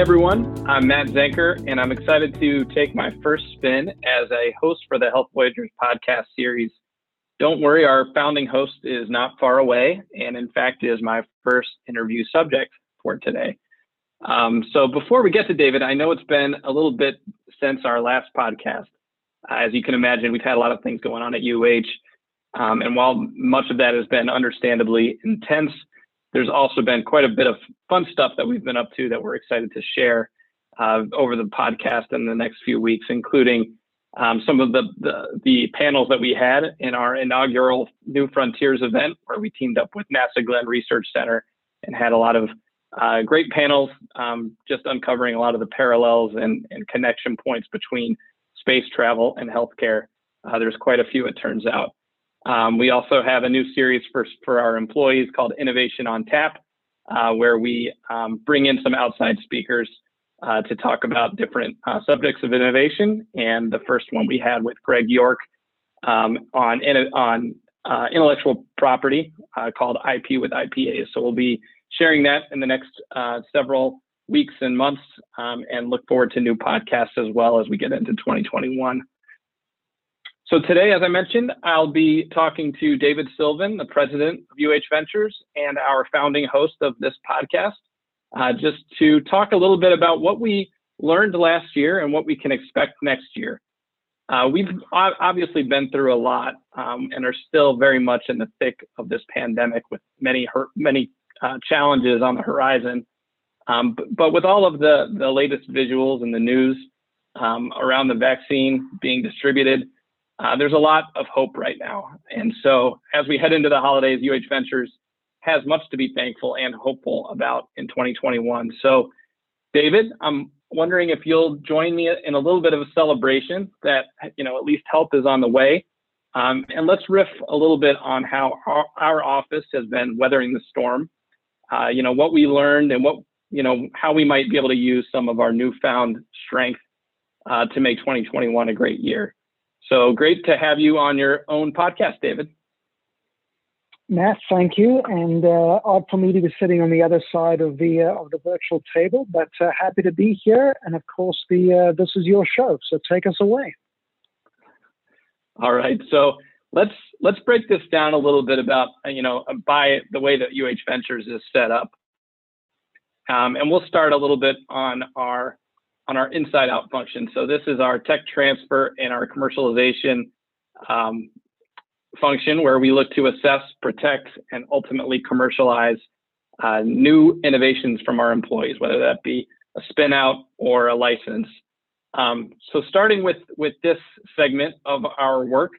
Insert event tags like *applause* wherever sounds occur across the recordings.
Everyone. I'm Matt Zenker, and I'm excited to take my first spin as a host for the Health Voyagers podcast series. Don't worry, our founding host is not far away, and in fact, is my first interview subject for today. Um, so, before we get to David, I know it's been a little bit since our last podcast. As you can imagine, we've had a lot of things going on at UH. Um, and while much of that has been understandably intense, there's also been quite a bit of fun stuff that we've been up to that we're excited to share uh, over the podcast in the next few weeks, including um, some of the, the, the panels that we had in our inaugural New Frontiers event, where we teamed up with NASA Glenn Research Center and had a lot of uh, great panels, um, just uncovering a lot of the parallels and, and connection points between space travel and healthcare. Uh, there's quite a few, it turns out. Um, we also have a new series for, for our employees called Innovation on Tap, uh, where we um, bring in some outside speakers uh, to talk about different uh, subjects of innovation. And the first one we had with Greg York um, on, on uh, intellectual property uh, called IP with IPAs. So we'll be sharing that in the next uh, several weeks and months um, and look forward to new podcasts as well as we get into 2021. So today, as I mentioned, I'll be talking to David Sylvan, the president of UH Ventures and our founding host of this podcast, uh, just to talk a little bit about what we learned last year and what we can expect next year. Uh, we've obviously been through a lot um, and are still very much in the thick of this pandemic with many many uh, challenges on the horizon. Um, but, but, with all of the, the latest visuals and the news um, around the vaccine being distributed, uh, there's a lot of hope right now. And so as we head into the holidays, UH Ventures has much to be thankful and hopeful about in 2021. So, David, I'm wondering if you'll join me in a little bit of a celebration that, you know, at least help is on the way. Um, and let's riff a little bit on how our, our office has been weathering the storm. Uh, you know, what we learned and what, you know, how we might be able to use some of our newfound strength uh, to make 2021 a great year. So great to have you on your own podcast, David. Matt, thank you, and uh, odd for me to be sitting on the other side of the uh, of the virtual table, but uh, happy to be here. And of course, the uh, this is your show, so take us away. All right, so let's let's break this down a little bit about you know by the way that UH Ventures is set up, um, and we'll start a little bit on our on our inside out function. So this is our tech transfer and our commercialization um, function where we look to assess, protect, and ultimately commercialize uh, new innovations from our employees, whether that be a spin out or a license. Um, so starting with, with this segment of our work,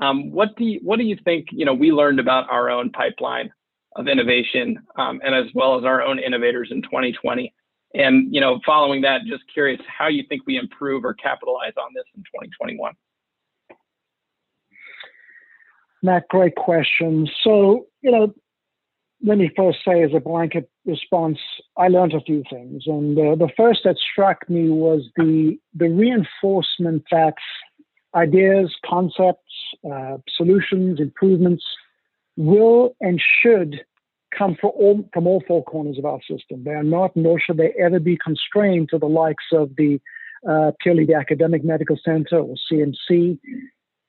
um, what do you, what do you think, you know, we learned about our own pipeline of innovation um, and as well as our own innovators in 2020? And you know, following that, just curious how you think we improve or capitalize on this in 2021. Matt, great question. So, you know, let me first say as a blanket response, I learned a few things. And uh, the first that struck me was the, the reinforcement that ideas, concepts, uh, solutions, improvements will and should come from all, from all four corners of our system. They are not, nor should they ever be constrained to the likes of the uh, purely the academic medical center or CMC.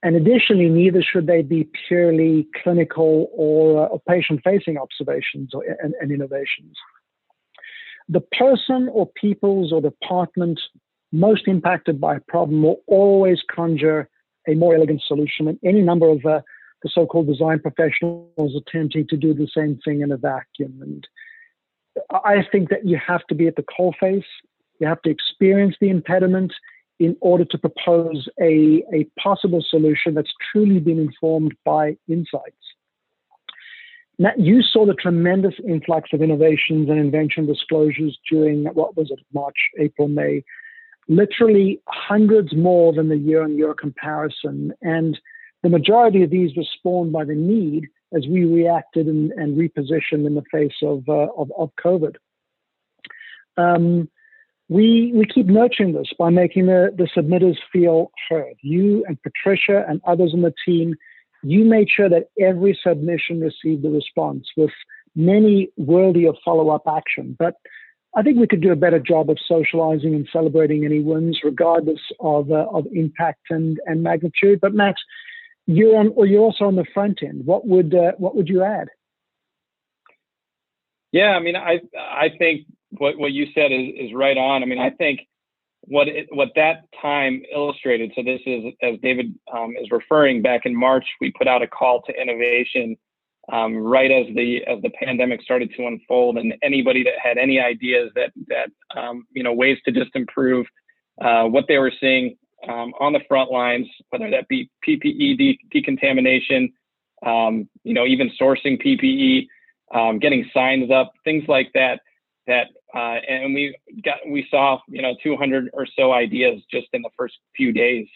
And additionally, neither should they be purely clinical or, uh, or patient-facing observations or, and, and innovations. The person or peoples or department most impacted by a problem will always conjure a more elegant solution. And any number of uh, the so-called design professionals attempting to do the same thing in a vacuum. And I think that you have to be at the coalface. You have to experience the impediment in order to propose a, a possible solution that's truly been informed by insights. Now, you saw the tremendous influx of innovations and invention disclosures during what was it, March, April, May, literally hundreds more than the year on year comparison. And the majority of these were spawned by the need as we reacted and, and repositioned in the face of, uh, of, of, COVID. Um, we, we keep nurturing this by making the, the submitters feel heard. You and Patricia and others on the team, you made sure that every submission received a response with many worthy of follow up action. But I think we could do a better job of socializing and celebrating any wins, regardless of uh, of impact and, and magnitude. But Matt, you're on, or you're also on the front end. What would uh, what would you add? Yeah, I mean, I I think what what you said is is right on. I mean, I think what it, what that time illustrated. So this is as David um, is referring back in March, we put out a call to innovation um, right as the as the pandemic started to unfold, and anybody that had any ideas that that um, you know ways to just improve uh, what they were seeing um, on the front lines, whether that be PPE de- decontamination, um, you know, even sourcing PPE, um, getting signs up, things like that. That uh, and we got we saw you know 200 or so ideas just in the first few days.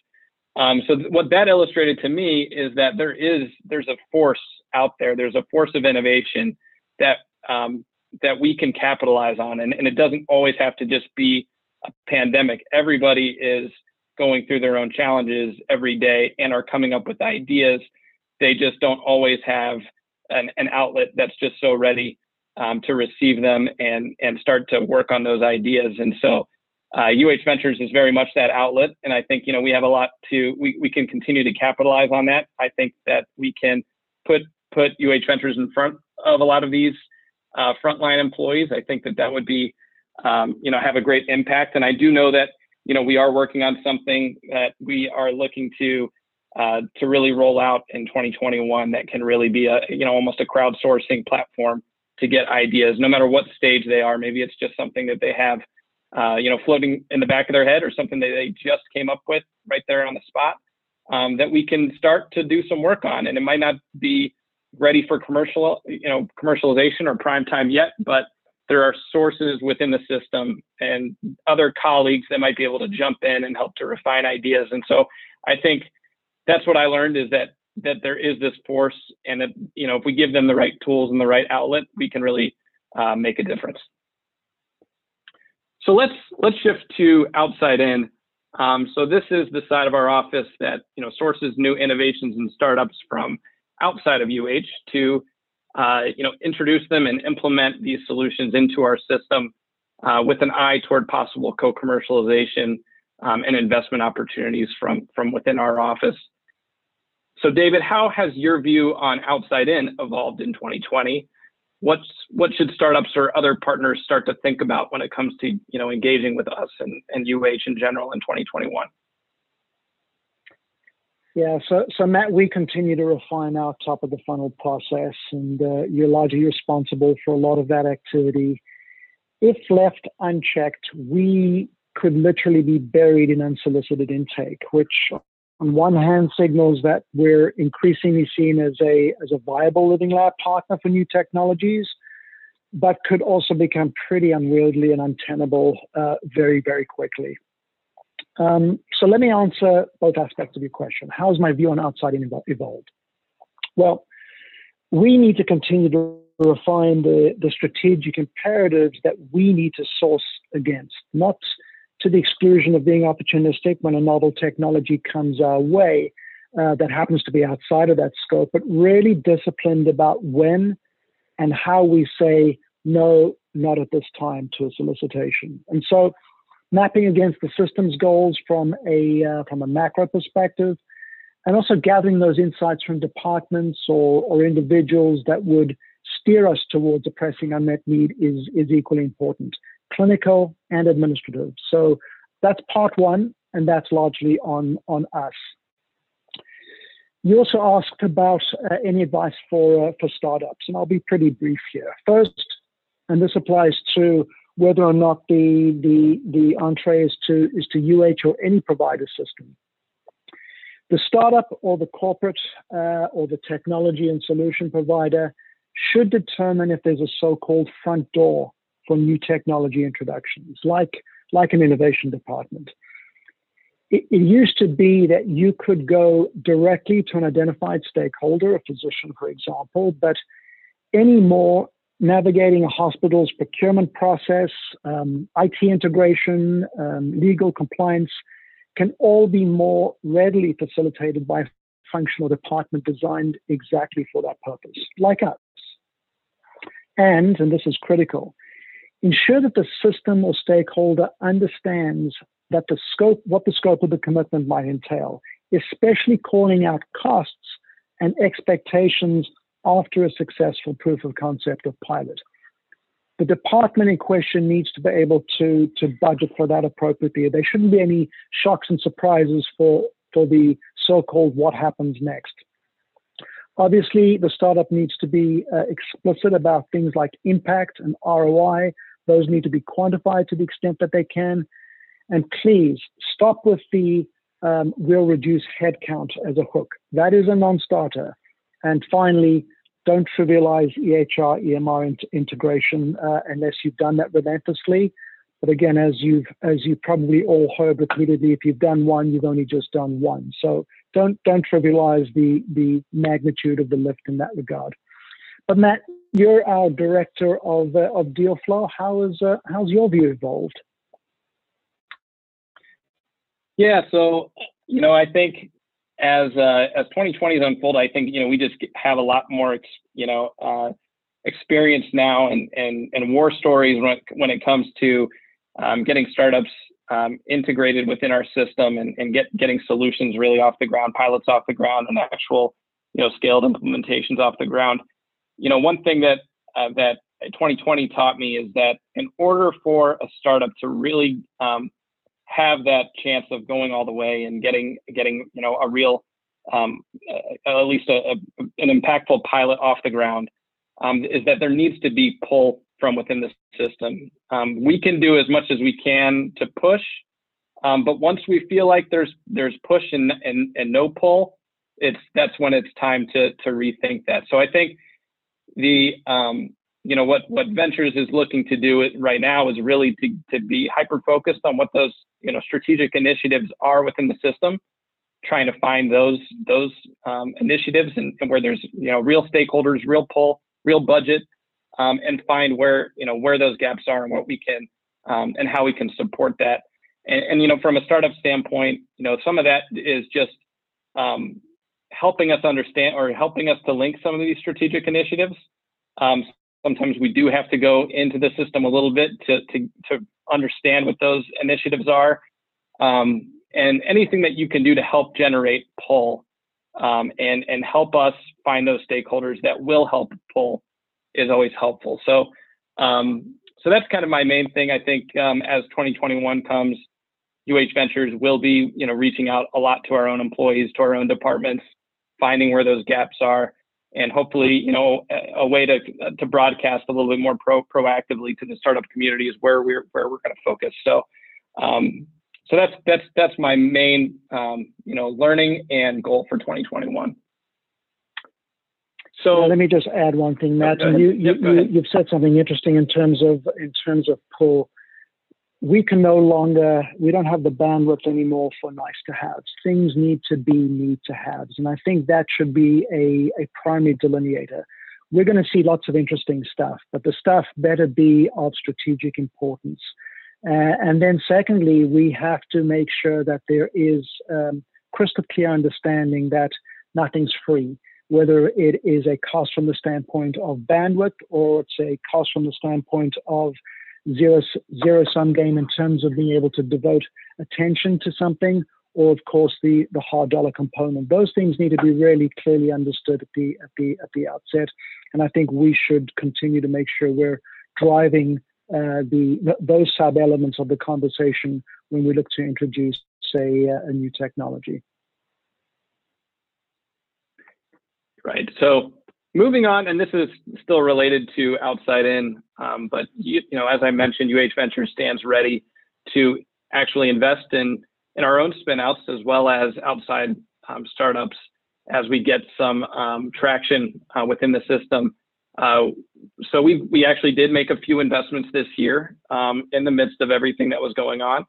Um, so th- what that illustrated to me is that there is there's a force out there. There's a force of innovation that um, that we can capitalize on, and, and it doesn't always have to just be a pandemic. Everybody is going through their own challenges every day and are coming up with ideas. They just don't always have an, an outlet that's just so ready um, to receive them and and start to work on those ideas. And so, uh, UH Ventures is very much that outlet. And I think you know we have a lot to we we can continue to capitalize on that. I think that we can put put UH Ventures in front of a lot of these uh, frontline employees. I think that that would be um, you know have a great impact. And I do know that you know, we are working on something that we are looking to uh, to really roll out in 2021 that can really be a you know almost a crowdsourcing platform to get ideas, no matter what stage they are. Maybe it's just something that they have, uh, you know, floating in the back of their head, or something that they just came up with right there on the spot um, that we can start to do some work on. And it might not be ready for commercial, you know, commercialization or prime time yet, but there are sources within the system and other colleagues that might be able to jump in and help to refine ideas. And so I think that's what I learned is that that there is this force, and that you know if we give them the right tools and the right outlet, we can really uh, make a difference. So let's let's shift to outside in. Um, so this is the side of our office that you know sources new innovations and startups from outside of UH to uh, you know, introduce them and implement these solutions into our system uh, with an eye toward possible co-commercialization um, and investment opportunities from, from within our office. So David, how has your view on outside in evolved in 2020? What's, what should startups or other partners start to think about when it comes to you know, engaging with us and, and UH in general in 2021? Yeah, so so Matt, we continue to refine our top of the funnel process, and uh, you're largely responsible for a lot of that activity. If left unchecked, we could literally be buried in unsolicited intake, which on one hand signals that we're increasingly seen as a as a viable living lab partner for new technologies, but could also become pretty unwieldy and untenable uh, very very quickly. Um, so let me answer both aspects of your question. How has my view on outside evolved? Well, we need to continue to refine the, the strategic imperatives that we need to source against, not to the exclusion of being opportunistic when a novel technology comes our way uh, that happens to be outside of that scope, but really disciplined about when and how we say no, not at this time to a solicitation. And so mapping against the system's goals from a uh, from a macro perspective, and also gathering those insights from departments or, or individuals that would steer us towards a pressing unmet need is is equally important, clinical and administrative. So that's part one, and that's largely on on us. You also asked about uh, any advice for uh, for startups, and I'll be pretty brief here. First, and this applies to whether or not the the the entree is to is to UH or any provider system. The startup or the corporate uh, or the technology and solution provider should determine if there's a so-called front door for new technology introductions, like like an innovation department. It, it used to be that you could go directly to an identified stakeholder, a physician, for example, but anymore navigating a hospital's procurement process, um, IT integration, um, legal compliance can all be more readily facilitated by a functional department designed exactly for that purpose, like us. And, and this is critical, ensure that the system or stakeholder understands that the scope, what the scope of the commitment might entail, especially calling out costs and expectations after a successful proof of concept of pilot. The department in question needs to be able to, to budget for that appropriately. There shouldn't be any shocks and surprises for, for the so-called what happens next. Obviously, the startup needs to be uh, explicit about things like impact and ROI. Those need to be quantified to the extent that they can. And please stop with the um, we'll reduce headcount as a hook. That is a non starter. And finally, don't trivialize EHR EMR integration uh, unless you've done that relentlessly. But again, as you've as you probably all heard repeatedly, if you've done one, you've only just done one. So don't don't trivialize the the magnitude of the lift in that regard. But Matt, you're our director of uh, of deal flow. How is uh, how's your view evolved? Yeah, so you know, I think as uh, as 2020 has unfolded, I think you know we just have a lot more you know uh, experience now and and and war stories when it, when it comes to um, getting startups um, integrated within our system and, and get getting solutions really off the ground, pilots off the ground, and actual you know scaled implementations off the ground. You know, one thing that uh, that 2020 taught me is that in order for a startup to really um, have that chance of going all the way and getting getting you know a real um, uh, at least a, a, an impactful pilot off the ground um, is that there needs to be pull from within the system. Um, we can do as much as we can to push, um, but once we feel like there's there's push and, and and no pull, it's that's when it's time to to rethink that. So I think the um, you know what what Ventures is looking to do it right now is really to to be hyper focused on what those you know strategic initiatives are within the system, trying to find those those um, initiatives and, and where there's you know real stakeholders, real pull, real budget um, and find where you know where those gaps are and what we can um, and how we can support that. And, and, you know, from a startup standpoint, you know, some of that is just um, helping us understand or helping us to link some of these strategic initiatives. Sometimes we do have to go into the system a little bit to to, to understand what those initiatives are. Um, and anything that you can do to help generate pull um, and and help us find those stakeholders that will help pull is always helpful. So, um, so that's kind of my main thing. I think um, as 2021 comes, UH Ventures will be, you know, reaching out a lot to our own employees, to our own departments, finding where those gaps are, and hopefully, you know, a, a way to to broadcast a little bit more pro proactively to the startup community is where we're where we're going to focus. So, um, so that's that's that's my main, um, you know, learning and goal for 2021. So let me just add one thing, Matt. You, you, yep, you, you've said something interesting in terms of in terms of pull. We can no longer, we don't have the bandwidth anymore for nice to haves. Things need to be need to haves. And I think that should be a, a primary delineator. We're going to see lots of interesting stuff, but the stuff better be of strategic importance. Uh, and then, secondly, we have to make sure that there is um, crystal clear understanding that nothing's free whether it is a cost from the standpoint of bandwidth or it's a cost from the standpoint of zero zero sum game in terms of being able to devote attention to something or of course the the hard dollar component. Those things need to be really clearly understood at the at the at the outset. And i think we should continue to make sure we're driving uh, the those sub elements of the conversation when we look to introduce say a new technology. Right. So moving on, and this is still related to outside in, um, but you, you, know, as I mentioned, UH Ventures stands ready to actually invest in in our own spinouts as well as outside um, startups as we get some um, traction uh, within the system. Uh, so we we actually did make a few investments this year um, in the midst of everything that was going on.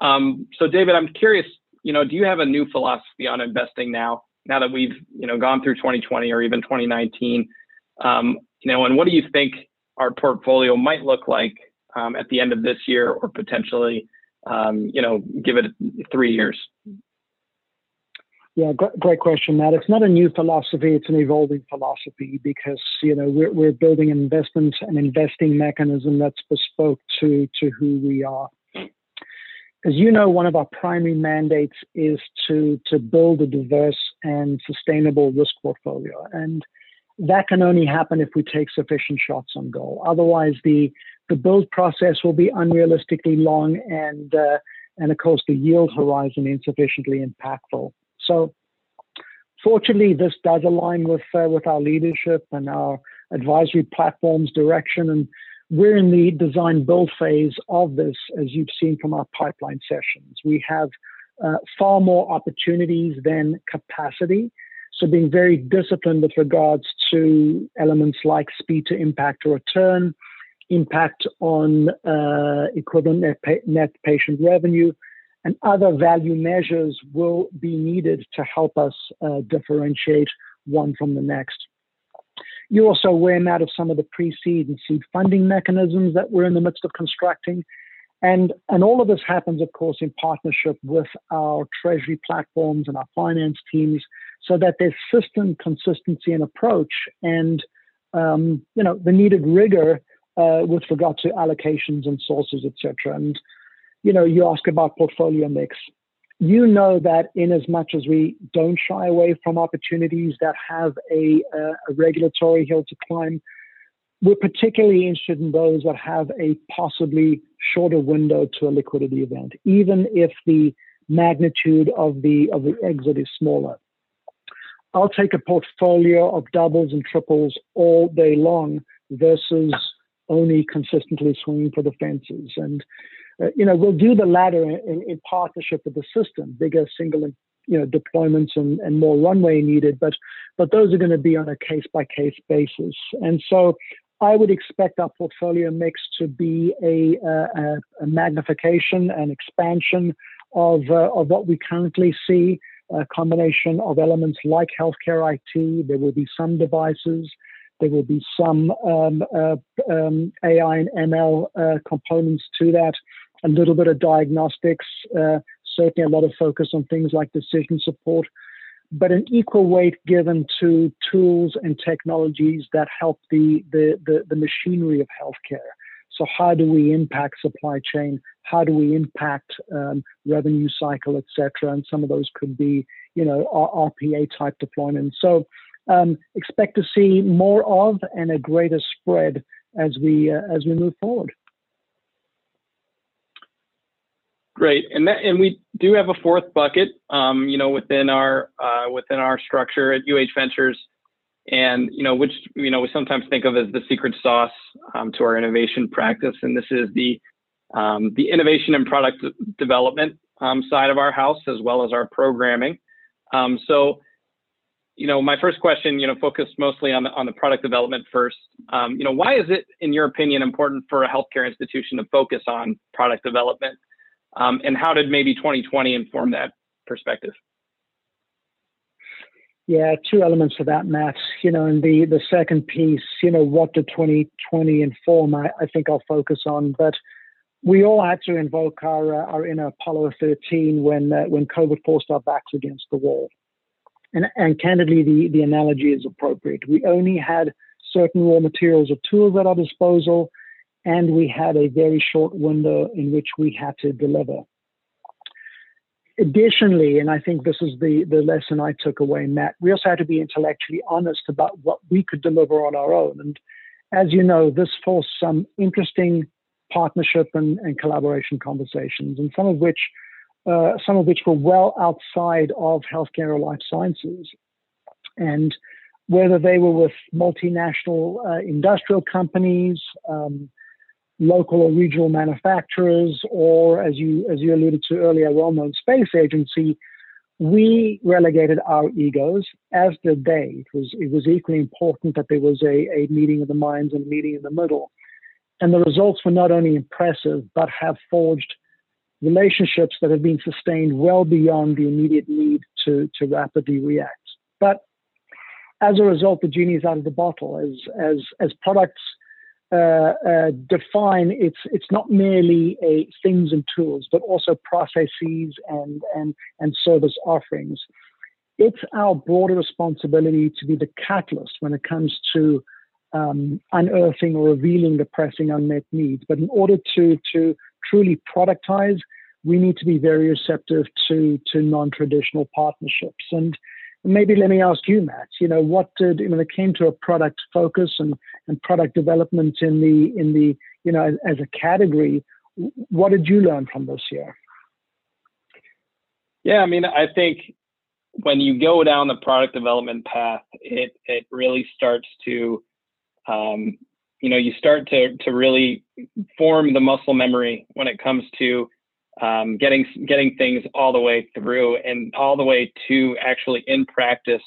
Um, so David, I'm curious, you know, do you have a new philosophy on investing now? Now that we've you know gone through 2020 or even 2019 um, you know and what do you think our portfolio might look like um, at the end of this year or potentially um, you know give it three years Yeah, great question, Matt. It's not a new philosophy; it's an evolving philosophy because you know we're, we're building an investment and investing mechanism that's bespoke to to who we are. As you know, one of our primary mandates is to to build a diverse and sustainable risk portfolio, and that can only happen if we take sufficient shots on goal. Otherwise, the the build process will be unrealistically long, and uh, and of course, the yield horizon insufficiently impactful. So, fortunately, this does align with uh, with our leadership and our advisory platform's direction, and we're in the design build phase of this, as you've seen from our pipeline sessions. We have uh, far more opportunities than capacity. So, being very disciplined with regards to elements like speed to impact or return, impact on uh, equivalent net, pa- net patient revenue, and other value measures will be needed to help us uh, differentiate one from the next. You're also aware, Matt, of some of the pre-seed and seed funding mechanisms that we're in the midst of constructing. And, and all of this happens, of course, in partnership with our treasury platforms and our finance teams so that there's system consistency and approach and, um, you know, the needed rigor uh, with regard to allocations and sources, etc. And you know, you ask about portfolio mix. You know that in as much as we don't shy away from opportunities that have a, a regulatory hill to climb, we're particularly interested in those that have a possibly shorter window to a liquidity event, even if the magnitude of the of the exit is smaller. I'll take a portfolio of doubles and triples all day long versus only consistently swinging for the fences. And uh, you know, we'll do the latter in, in, partnership with the system, bigger single, you know, deployments and, and more runway needed. But but those are going to be on a case by case basis. And so I would expect our portfolio mix to be a, a, a magnification and expansion of uh, of what we currently see. A combination of elements like healthcare IT. There will be some devices. There will be some um, uh, um, AI and ML uh, components to that a little bit of diagnostics, uh, certainly a lot of focus on things like decision support, but an equal weight given to tools and technologies that help the, the, the, the machinery of healthcare. So, how do we impact supply chain? How do we impact um, revenue cycle, et cetera? And some of those could be, you know, RPA type deployments. So, um, expect to see more of and a greater spread as we uh, as we move forward. Great, and that, and we do have a fourth bucket, um, you know, within our uh, within our structure at UH Ventures, and you know, which you know we sometimes think of as the secret sauce um, to our innovation practice, and this is the um, the innovation and product development um, side of our house, as well as our programming. Um, so, you know, my first question, you know, focused mostly on the on the product development first. Um, you know, why is it, in your opinion, important for a healthcare institution to focus on product development? Um, and how did maybe 2020 inform that perspective? Yeah, two elements of that, Matt. You know, and the the second piece, you know, what did 2020 inform? I, I think I'll focus on, but we all had to invoke our uh, our inner Apollo 13 when uh, when COVID forced our backs against the wall. And and candidly, the the analogy is appropriate. We only had certain raw materials or tools at our disposal, and we had a very short window in which we had to deliver. Additionally, and I think this is the, the lesson I took away, Matt, we also had to be intellectually honest about what we could deliver on our own. And as you know, this forced some interesting partnership and, and collaboration conversations, and some of which uh, some of which were well outside of healthcare or life sciences. And whether they were with multinational uh, industrial companies, um, local or regional manufacturers, or as you as you alluded to earlier, well-known space agency, we relegated our egos, as did they. It was it was equally important that there was a, a meeting of the minds and a meeting in the middle. And the results were not only impressive, but have forged relationships that have been sustained well beyond the immediate need to, to rapidly react. But as a result, the genie is out of the bottle. As as as products uh, uh, define it's it's not merely a things and tools, but also processes and and and service offerings. it's our broader responsibility to be the catalyst when it comes to um, unearthing or revealing the pressing unmet needs. But in order to to truly productize, we need to be very receptive to to non-traditional partnerships. And maybe let me ask you, Matt. You know, what did when it came to a product focus and and product development in the in the you know as, as a category, what did you learn from this year? Yeah, I mean, I think when you go down the product development path, it it really starts to, um, you know, you start to to really form the muscle memory when it comes to um, getting getting things all the way through and all the way to actually in practice.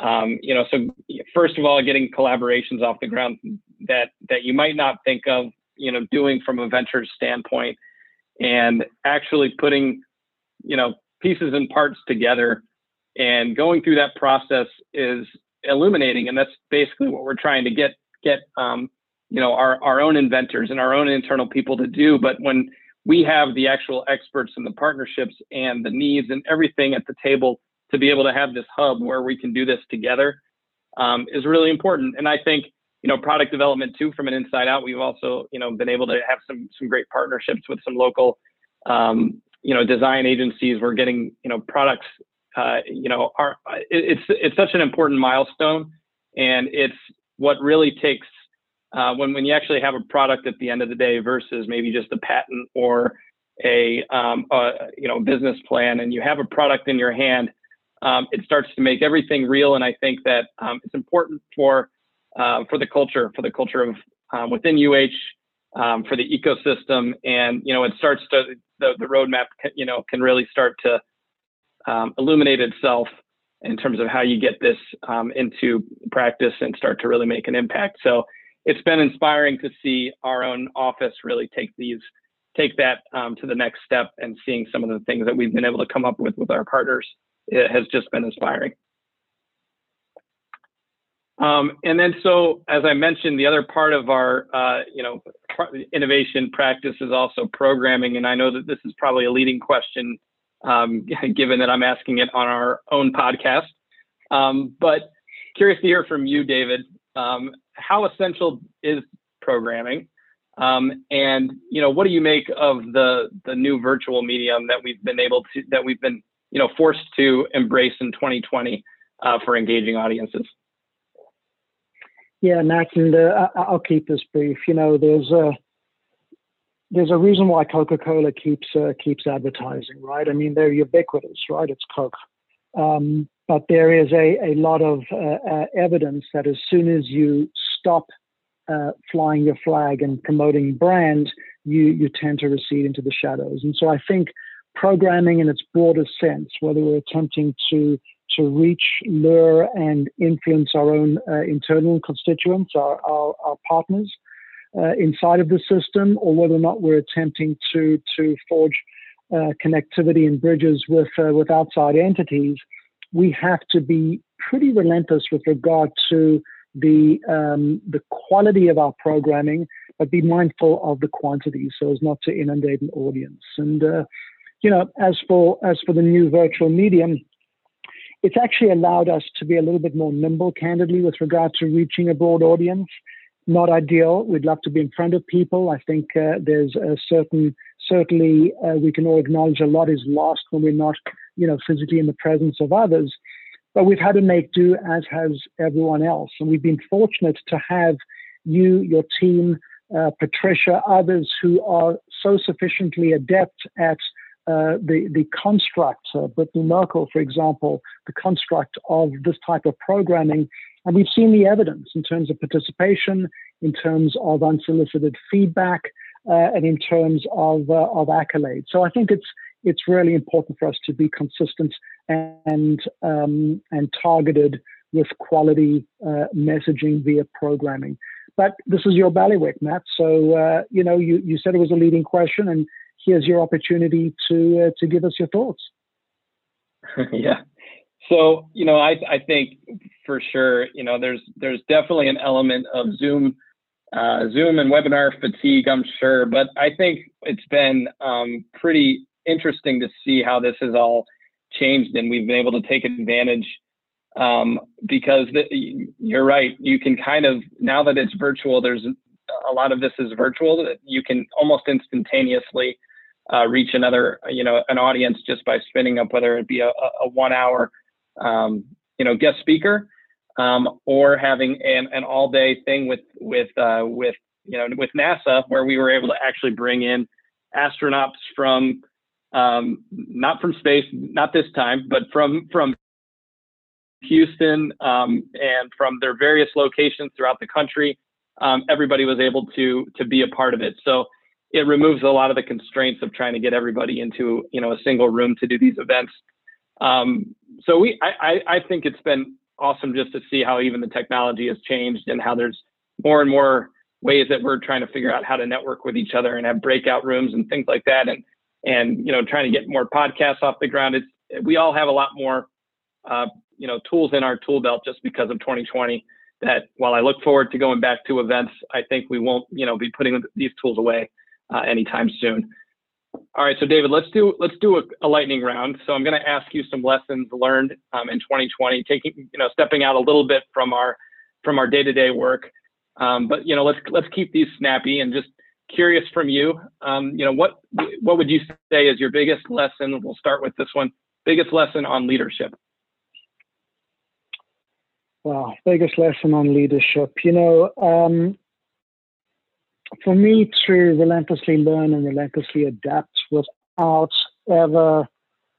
Um, you know, so first of all, getting collaborations off the ground that that you might not think of, you know, doing from a venture standpoint, and actually putting, you know, pieces and parts together and going through that process is illuminating and that's basically what we're trying to get get um, you know our, our own inventors and our own internal people to do but when we have the actual experts and the partnerships and the needs and everything at the table to be able to have this hub where we can do this together um, is really important. And i think you know product development too from an inside out we've also you know been able to have some some great partnerships with some local um, you know design agencies. We're getting you know products uh, you know are it's it's such an important milestone and it's what really takes uh, when when you actually have a product at the end of the day versus maybe just a patent or a, um, a you know business plan and you have a product in your hand um, it starts to make everything real and I think that um, it's important for uh, for the culture for the culture of um, within UH for the ecosystem and you know it starts to the, the roadmap, you know, can really start to um, illuminate itself in terms of how you get this um, into practice and start to really make an impact. So it's been inspiring to see our own office really take these, take that um, to the next step and seeing some of the things that we've been able to come up with with our partners. It has just been inspiring. Um, and then, so as I mentioned, the other part of our, uh, you know, innovation practice is also programming. And I know that this is probably a leading question, um, *laughs* given that I'm asking it on our own podcast. Um, but curious to hear from you, David. Um, how essential is programming? Um, and you know, what do you make of the the new virtual medium that we've been able to that we've been you know forced to embrace in 2020 uh, for engaging audiences? Yeah, Matt, and uh, I'll keep this brief. You know, there's a there's a reason why Coca-Cola keeps uh, keeps advertising, right? I mean, they're ubiquitous, right? It's Coke, um, but there is a a lot of uh, uh evidence that as soon as you stop uh, flying your flag and promoting brand, you you tend to recede into the shadows. And so I think programming in its broadest sense, whether we're attempting to to reach, lure, and influence our own uh, internal constituents, our, our, our partners uh, inside of the system, or whether or not we're attempting to, to forge uh, connectivity and bridges with, uh, with outside entities, we have to be pretty relentless with regard to the, um, the quality of our programming, but be mindful of the quantity so as not to inundate an audience. And, uh, you know, as for, as for the new virtual medium, it's actually allowed us to be a little bit more nimble, candidly, with regard to reaching a broad audience. Not ideal. We'd love to be in front of people. I think uh, there's a certain, certainly, uh, we can all acknowledge a lot is lost when we're not, you know, physically in the presence of others. But we've had to make do, as has everyone else. And we've been fortunate to have you, your team, uh, Patricia, others who are so sufficiently adept at uh, the, the construct, uh, Brittany Merkel, for example, the construct of this type of programming. And we've seen the evidence in terms of participation, in terms of unsolicited feedback, uh, and in terms of, uh, of accolades. So I think it's, it's really important for us to be consistent and, um, and targeted with quality uh, messaging via programming. But this is your bailiwick, Matt. So, uh, you know, you, you said it was a leading question, and here's your opportunity to uh, to give us your thoughts. *laughs* yeah. So you know, I I think for sure, you know, there's there's definitely an element of Zoom, uh, Zoom and webinar fatigue. I'm sure, but I think it's been um, pretty interesting to see how this has all changed and we've been able to take advantage um, because the, you're right. You can kind of now that it's virtual, there's a lot of this is virtual. You can almost instantaneously uh, reach another, you know, an audience just by spinning up whether it be a, a one hour, um, you know, guest speaker um, or having an, an all day thing with with uh, with you know with NASA where we were able to actually bring in astronauts from um, not from space, not this time, but from from Houston um, and from their various locations throughout the country. Um, everybody was able to to be a part of it. So it removes a lot of the constraints of trying to get everybody into you know a single room to do these events. Um, so we I, I think it's been awesome just to see how even the technology has changed and how there's more and more ways that we're trying to figure out how to network with each other and have breakout rooms and things like that and and you know trying to get more podcasts off the ground. It's we all have a lot more uh, you know tools in our tool belt just because of 2020 that while i look forward to going back to events i think we won't you know be putting these tools away uh, anytime soon. All right so david let's do let's do a, a lightning round. So i'm going to ask you some lessons learned um, in 2020 taking you know stepping out a little bit from our from our day-to-day work. Um, but you know let's let's keep these snappy and just curious from you, um, you know, what what would you say is your biggest lesson? We'll start with this one. Biggest lesson on leadership. Wow, biggest lesson on leadership. You know, um, for me to relentlessly learn and relentlessly adapt without ever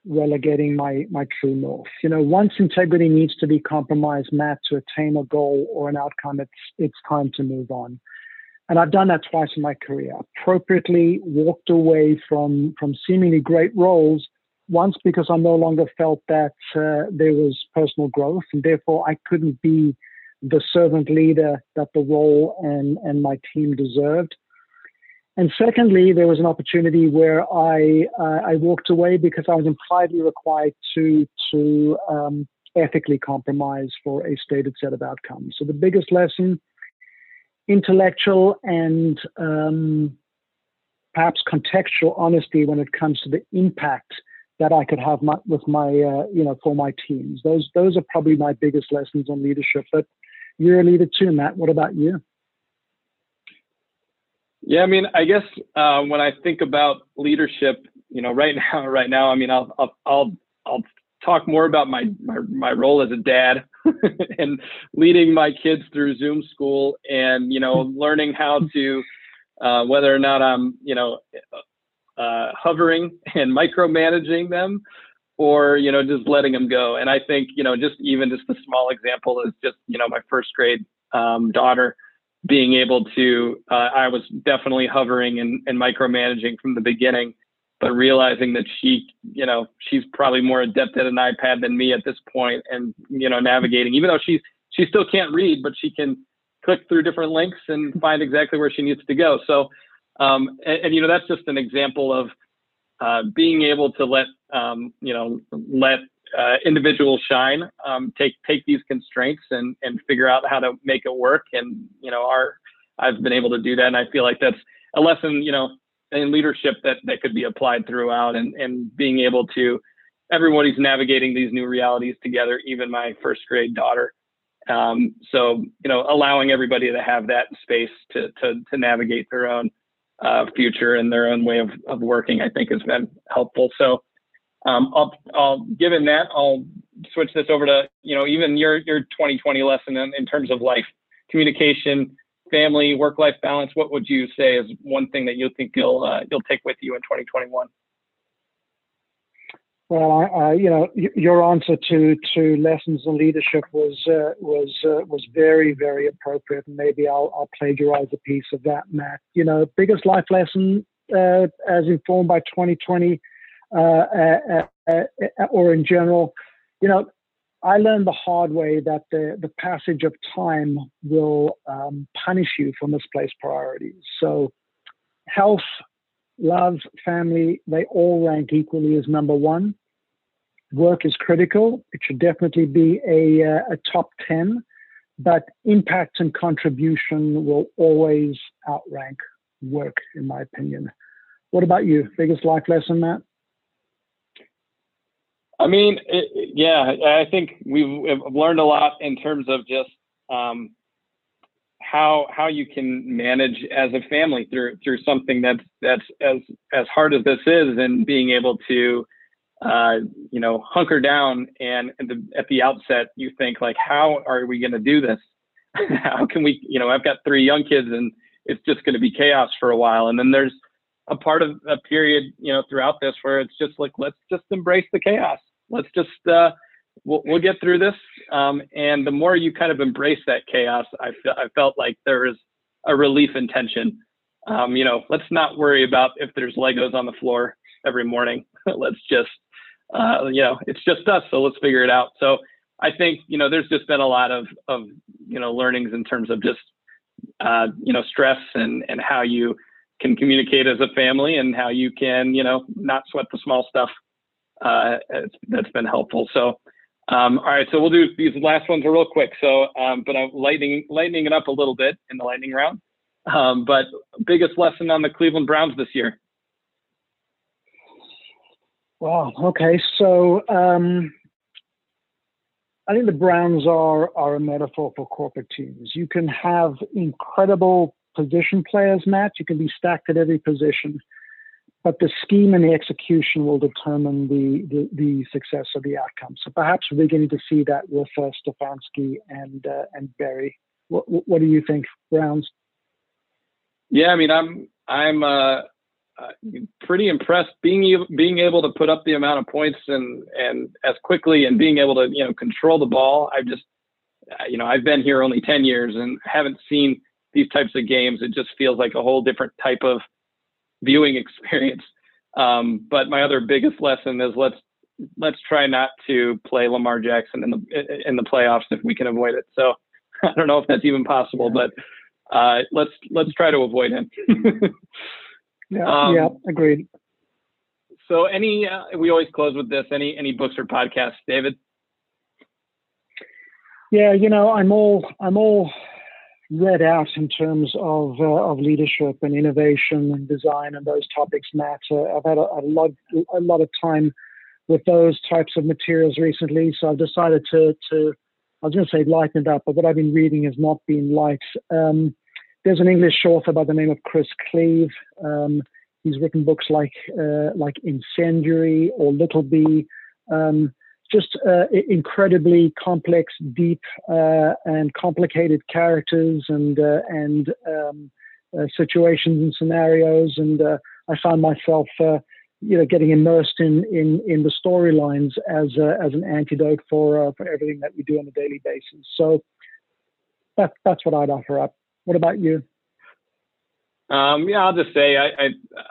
relegating my my true north. You know, once integrity needs to be compromised, Matt, to attain a goal or an outcome, it's it's time to move on. And I've done that twice in my career. Appropriately walked away from from seemingly great roles once because I no longer felt that uh, there was personal growth, and therefore I couldn't be the servant leader that the role and and my team deserved. And secondly, there was an opportunity where I uh, I walked away because I was impliedly required to to um, ethically compromise for a stated set of outcomes. So the biggest lesson intellectual and um, perhaps contextual honesty when it comes to the impact that I could have my, with my, uh, you know, for my teams. Those those are probably my biggest lessons on leadership. But you're a leader too, Matt. What about you? Yeah, I mean, I guess uh, when I think about leadership, you know, right *laughs* now, right now, I mean, I'll I'll I'll, I'll talk more about my my, my role as a dad *laughs* and leading my kids through Zoom school and you know *laughs* learning how to uh, whether or not I'm you know uh, hovering and micromanaging them or you know just letting them go. And I think you know just even just a small example is just you know my first grade um, daughter being able to uh, I was definitely hovering and, and micromanaging from the beginning but realizing that she, you know, she's probably more adept at an iPad than me at this point, and you know, navigating. Even though she's she still can't read, but she can click through different links and find exactly where she needs to go. So, um, and, and you know, that's just an example of uh, being able to let um, you know let uh, individuals shine, um, take take these constraints and and figure out how to make it work. And you know, our I've been able to do that, and I feel like that's a lesson. You know, and leadership that that could be applied throughout and and being able to everybody's navigating these new realities together even my first grade daughter. Um, so you know allowing everybody to have that space to to, to navigate their own uh, future and their own way of, of working i think has been helpful. So um, I'll, I'll given that I'll switch this over to you know even your your 2020 lesson in, in terms of life communication family, work-life balance, what would you say is one thing that you think you'll uh, you'll take with you in 2021? Well, uh, you know, your answer to to lessons in leadership was uh, was uh, was very very appropriate, and maybe I'll I'll plagiarize a piece of that, Matt. You know, biggest life lesson uh, as informed by 2020, uh, or in general, you know, I learned the hard way that the, the passage of time will um, punish you for misplaced priorities. So, health, love, family, they all rank equally as number one. Work is critical. It should definitely be a, uh, a top 10, but impact and contribution will always outrank work, in my opinion. What about you? Biggest life lesson, Matt? I mean, it, yeah, I think we've learned a lot in terms of just um, how how you can manage as a family through through something that's that's as as hard as this is, and being able to uh, you know hunker down and at the, at the outset you think like how are we going to do this? *laughs* how can we you know I've got three young kids and it's just going to be chaos for a while, and then there's a part of a period, you know, throughout this where it's just like, let's just embrace the chaos. Let's just, uh, we'll, we'll get through this. Um, and the more you kind of embrace that chaos, I, fe- I felt like there is a relief in tension. Um, you know, let's not worry about if there's Legos on the floor every morning. *laughs* let's just, uh, you know, it's just us. So let's figure it out. So I think, you know, there's just been a lot of, of, you know, learnings in terms of just, uh, you know, stress and, and how you, can communicate as a family and how you can, you know, not sweat the small stuff. Uh, that's been helpful. So, um, all right, so we'll do these last ones real quick. So, um, but I'm lightening lightening it up a little bit in the lightning round. Um, but biggest lesson on the Cleveland Browns this year. Wow. Okay. So um, I think the Browns are are a metaphor for corporate teams. You can have incredible position players, match. You can be stacked at every position, but the scheme and the execution will determine the the, the success of the outcome. So perhaps we're beginning to see that with uh, Stefanski and uh, and Berry. What, what do you think, Browns? Yeah, I mean, I'm I'm uh, uh, pretty impressed being being able to put up the amount of points and and as quickly and being able to you know control the ball. I've just uh, you know I've been here only ten years and haven't seen these types of games, it just feels like a whole different type of viewing experience. *laughs* Um, but my other biggest lesson is let's let's try not to play Lamar Jackson in the in the playoffs if we can avoid it. So *laughs* I don't know if that's even possible, but uh, let's let's try to avoid him. *laughs* yeah, um, yeah, agreed. So any uh, we always close with this. Any any books or podcasts, David? Yeah, you know, I'm all I'm all read out in terms of uh, of leadership and innovation and design and those topics, Matt. Uh, I've had a, a, lot a lot of time with those types of materials recently, so I've decided to to I was going to say lighten it up, but what I've been reading has not been light. Um, there's an English author by the name of Chris Cleave. Um, he's written books like uh, like Incendiary or Little Bee. Um, just uh, incredibly complex, deep, uh, and complicated characters and uh, and um, uh, situations and scenarios. And uh, I found myself, uh, you know, getting immersed in in in the storylines as as an antidote for for everything that we do on a daily basis. So that that's what I'd offer up. What about you? Um, yeah, I'll just say I,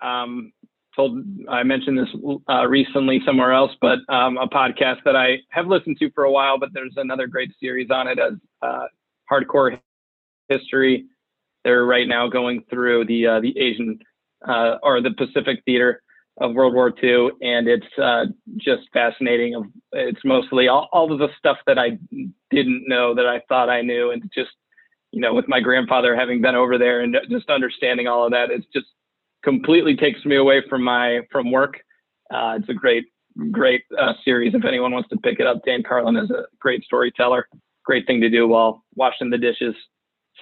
I um, told I mentioned this uh, recently somewhere else, but um, a podcast that I have listened to for a while. But there's another great series on it as uh, hardcore history. They're right now going through the uh, the Asian uh, or the Pacific theater of World War II, and it's uh, just fascinating. It's mostly all, all of the stuff that I didn't know that I thought I knew, and just you know, with my grandfather having been over there and just understanding all of that, it's just completely takes me away from my from work. Uh, it's a great great uh, series. If anyone wants to pick it up, Dan Carlin is a great storyteller. Great thing to do while washing the dishes.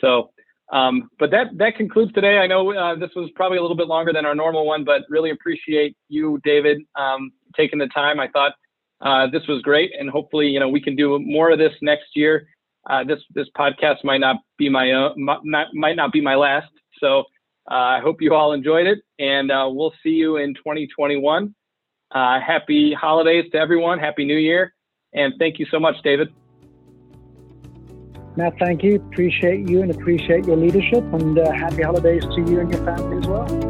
So, um, but that that concludes today. I know uh, this was probably a little bit longer than our normal one, but really appreciate you, David, um, taking the time. I thought uh, this was great, and hopefully, you know, we can do more of this next year. Uh, this this podcast might not be my own, might, might not be my last. So uh, I hope you all enjoyed it, and uh, we'll see you in 2021. Uh, happy holidays to everyone. Happy New Year. And thank you so much, David. Matt, thank you. Appreciate you and appreciate your leadership. And happy holidays to you and your family as well.